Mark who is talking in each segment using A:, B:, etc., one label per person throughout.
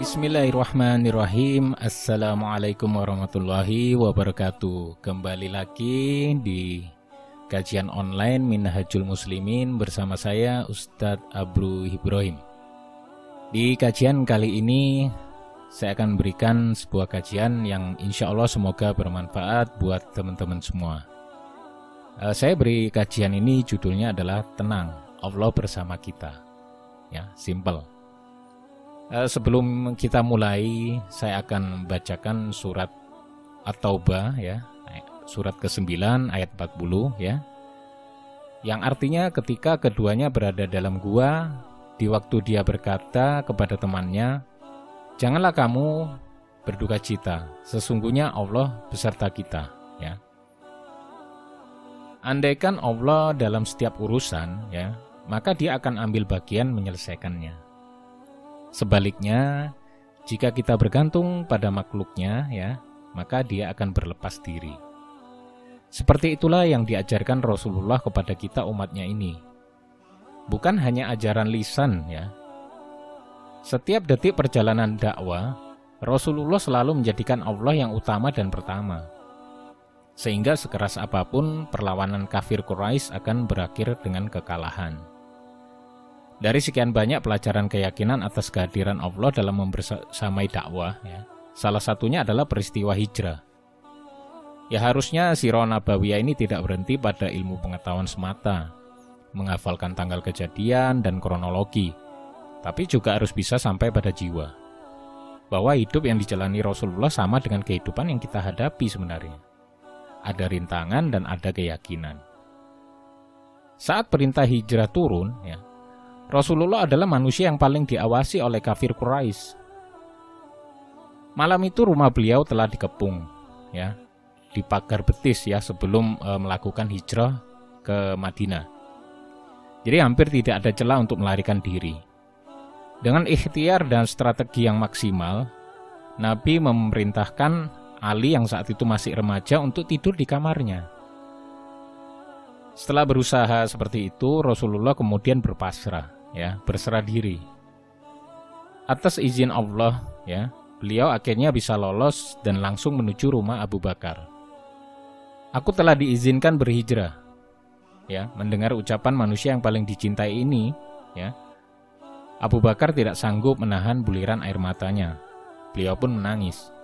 A: Bismillahirrahmanirrahim. Assalamualaikum warahmatullahi wabarakatuh. Kembali lagi di kajian online Minhajul Muslimin bersama saya Ustadz Abru Ibrahim. Di kajian kali ini saya akan berikan sebuah kajian yang insya Allah semoga bermanfaat buat teman-teman semua. Eh, Saya beri kajian ini judulnya adalah Tenang, Allah bersama kita. Ya, simple sebelum kita mulai, saya akan membacakan surat At-Taubah ya, surat ke-9 ayat 40 ya. Yang artinya ketika keduanya berada dalam gua, di waktu dia berkata kepada temannya, "Janganlah kamu berduka cita, sesungguhnya Allah beserta kita." Ya. Andaikan Allah dalam setiap urusan ya, maka dia akan ambil bagian menyelesaikannya. Sebaliknya, jika kita bergantung pada makhluknya, ya, maka dia akan berlepas diri. Seperti itulah yang diajarkan Rasulullah kepada kita umatnya ini. Bukan hanya ajaran lisan, ya. Setiap detik perjalanan dakwah, Rasulullah selalu menjadikan Allah yang utama dan pertama. Sehingga sekeras apa pun perlawanan kafir Quraisy akan berakhir dengan kekalahan. Dari sekian banyak pelajaran keyakinan atas kehadiran Allah dalam membersamai dakwah, ya, salah satunya adalah peristiwa hijrah. Ya harusnya Sirah Nabawiyah ini tidak berhenti pada ilmu pengetahuan semata, menghafalkan tanggal kejadian dan kronologi, tapi juga harus bisa sampai pada jiwa. Bahwa hidup yang dijalani Rasulullah sama dengan kehidupan yang kita hadapi sebenarnya. Ada rintangan dan ada keyakinan. Saat perintah hijrah turun, ya, Rasulullah adalah manusia yang paling diawasi oleh kafir Quraisy. Malam itu rumah beliau telah dikepung, ya, di pagar betis ya sebelum e, melakukan hijrah ke Madinah. Jadi hampir tidak ada celah untuk melarikan diri. Dengan ikhtiar dan strategi yang maksimal, Nabi memerintahkan Ali yang saat itu masih remaja untuk tidur di kamarnya. Setelah berusaha seperti itu, Rasulullah kemudian berpasrah ya, berserah diri. Atas izin Allah, ya, beliau akhirnya bisa lolos dan langsung menuju rumah Abu Bakar. Aku telah diizinkan berhijrah. Ya, mendengar ucapan manusia yang paling dicintai ini, ya. Abu Bakar tidak sanggup menahan buliran air matanya. Beliau pun menangis.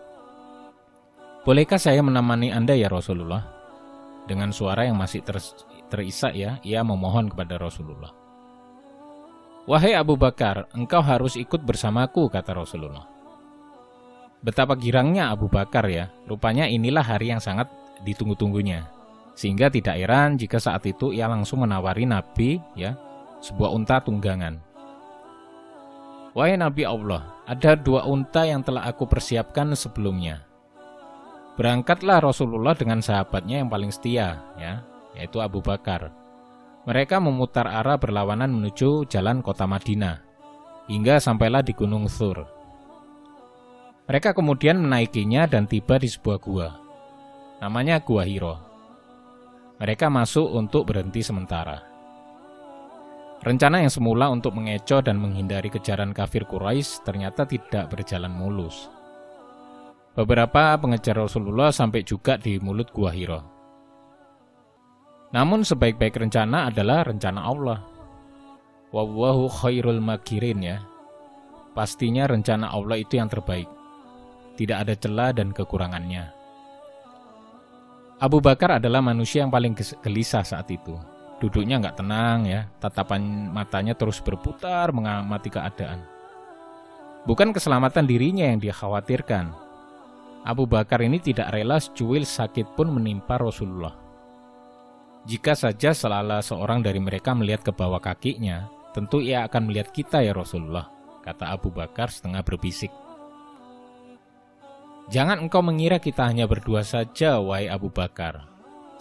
A: Bolehkah saya menemani Anda ya Rasulullah? Dengan suara yang masih ter terisak ya, ia memohon kepada Rasulullah. Wahai Abu Bakar, engkau harus ikut bersamaku, kata Rasulullah. Betapa girangnya Abu Bakar ya, rupanya inilah hari yang sangat ditunggu-tunggunya. Sehingga tidak heran jika saat itu ia langsung menawari Nabi ya, sebuah unta tunggangan. Wahai Nabi Allah, ada dua unta yang telah aku persiapkan sebelumnya. Berangkatlah Rasulullah dengan sahabatnya yang paling setia, ya, yaitu Abu Bakar mereka memutar arah berlawanan menuju jalan kota Madinah, hingga sampailah di Gunung Thur. Mereka kemudian menaikinya dan tiba di sebuah gua. Namanya Gua Hiro. Mereka masuk untuk berhenti sementara. Rencana yang semula untuk mengecoh dan menghindari kejaran kafir Quraisy ternyata tidak berjalan mulus. Beberapa pengejar Rasulullah sampai juga di mulut Gua Hiro. Namun sebaik-baik rencana adalah rencana Allah. Wallahu khairul makirin ya. Pastinya rencana Allah itu yang terbaik. Tidak ada celah dan kekurangannya. Abu Bakar adalah manusia yang paling gelisah saat itu. Duduknya nggak tenang ya, tatapan matanya terus berputar mengamati keadaan. Bukan keselamatan dirinya yang dia khawatirkan. Abu Bakar ini tidak rela secuil sakit pun menimpa Rasulullah. Jika saja salah seorang dari mereka melihat ke bawah kakinya, tentu ia akan melihat kita ya Rasulullah, kata Abu Bakar setengah berbisik. Jangan engkau mengira kita hanya berdua saja, wahai Abu Bakar,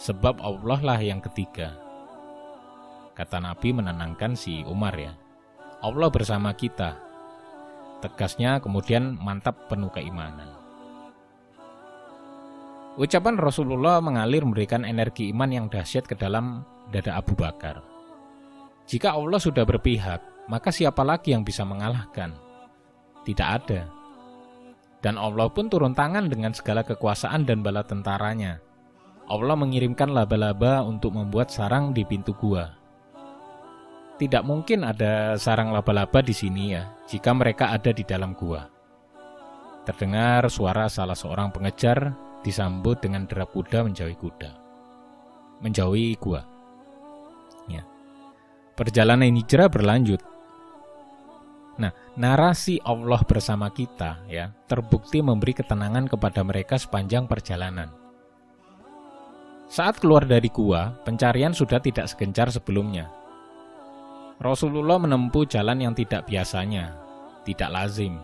A: sebab Allah lah yang ketiga. Kata Nabi menenangkan si Umar ya. Allah bersama kita. Tegasnya kemudian mantap penuh keimanan. Ucapan Rasulullah mengalir memberikan energi iman yang dahsyat ke dalam dada Abu Bakar. Jika Allah sudah berpihak, maka siapa lagi yang bisa mengalahkan? Tidak ada. Dan Allah pun turun tangan dengan segala kekuasaan dan bala tentaranya. Allah mengirimkan laba-laba untuk membuat sarang di pintu gua. Tidak mungkin ada sarang laba-laba di sini ya, jika mereka ada di dalam gua. Terdengar suara salah seorang pengejar disambut dengan derap kuda menjauhi kuda. Menjauhi gua. Ya. Perjalanan hijrah berlanjut Nah, narasi Allah bersama kita ya terbukti memberi ketenangan kepada mereka sepanjang perjalanan. Saat keluar dari gua, pencarian sudah tidak segencar sebelumnya. Rasulullah menempuh jalan yang tidak biasanya, tidak lazim,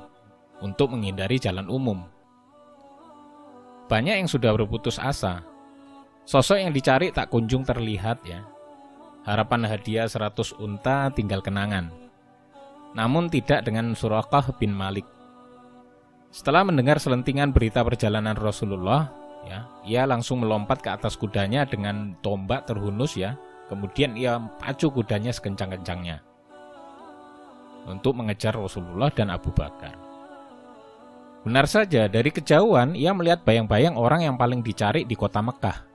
A: untuk menghindari jalan umum. Banyak yang sudah berputus asa. Sosok yang dicari tak kunjung terlihat ya. Harapan hadiah 100 unta tinggal kenangan namun tidak dengan Surakah bin Malik. Setelah mendengar selentingan berita perjalanan Rasulullah, ya, ia langsung melompat ke atas kudanya dengan tombak terhunus ya. Kemudian ia pacu kudanya sekencang-kencangnya untuk mengejar Rasulullah dan Abu Bakar. Benar saja, dari kejauhan ia melihat bayang-bayang orang yang paling dicari di kota Mekah.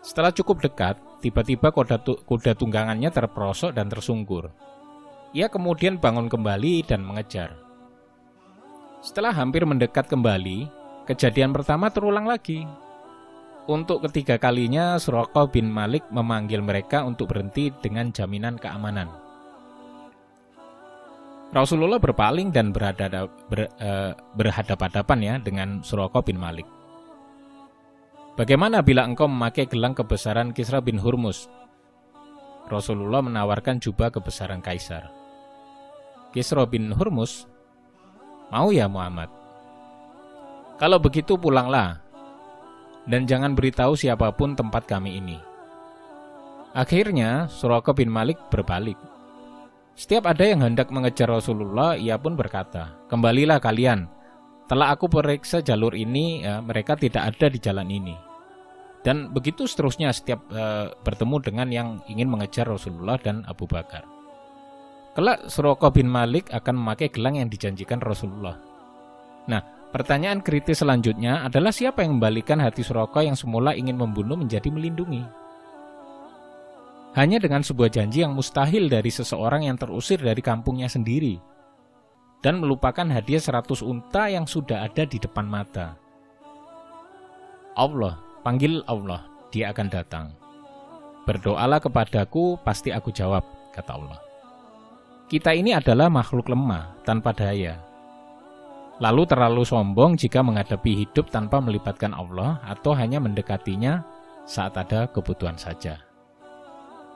A: Setelah cukup dekat, tiba-tiba kuda, kuda tunggangannya terperosok dan tersungkur. Ia kemudian bangun kembali dan mengejar. Setelah hampir mendekat kembali, kejadian pertama terulang lagi. Untuk ketiga kalinya, Suroko bin Malik memanggil mereka untuk berhenti dengan jaminan keamanan. Rasulullah berpaling dan berhadap, ber, eh, berhadap-hadapan ya dengan Suroko bin Malik. Bagaimana bila engkau memakai gelang kebesaran Kisra bin Hurmus? Rasulullah menawarkan jubah kebesaran kaisar. Kisro bin Hurmus, mau ya Muhammad? Kalau begitu pulanglah, dan jangan beritahu siapa pun tempat kami ini. Akhirnya Suraka bin Malik berbalik. Setiap ada yang hendak mengejar Rasulullah, ia pun berkata, Kembalilah kalian, telah aku periksa jalur ini, ya, mereka tidak ada di jalan ini. Dan begitu seterusnya setiap uh, bertemu dengan yang ingin mengejar Rasulullah dan Abu Bakar. Kelak Suroko bin Malik akan memakai gelang yang dijanjikan Rasulullah. Nah, pertanyaan kritis selanjutnya adalah siapa yang membalikan hati Suroko yang semula ingin membunuh menjadi melindungi? Hanya dengan sebuah janji yang mustahil dari seseorang yang terusir dari kampungnya sendiri dan melupakan hadiah 100 unta yang sudah ada di depan mata. Allah, panggil Allah, dia akan datang. Berdoalah kepadaku, pasti aku jawab, kata Allah. Kita ini adalah makhluk lemah, tanpa daya. Lalu terlalu sombong jika menghadapi hidup tanpa melibatkan Allah atau hanya mendekatinya saat ada kebutuhan saja.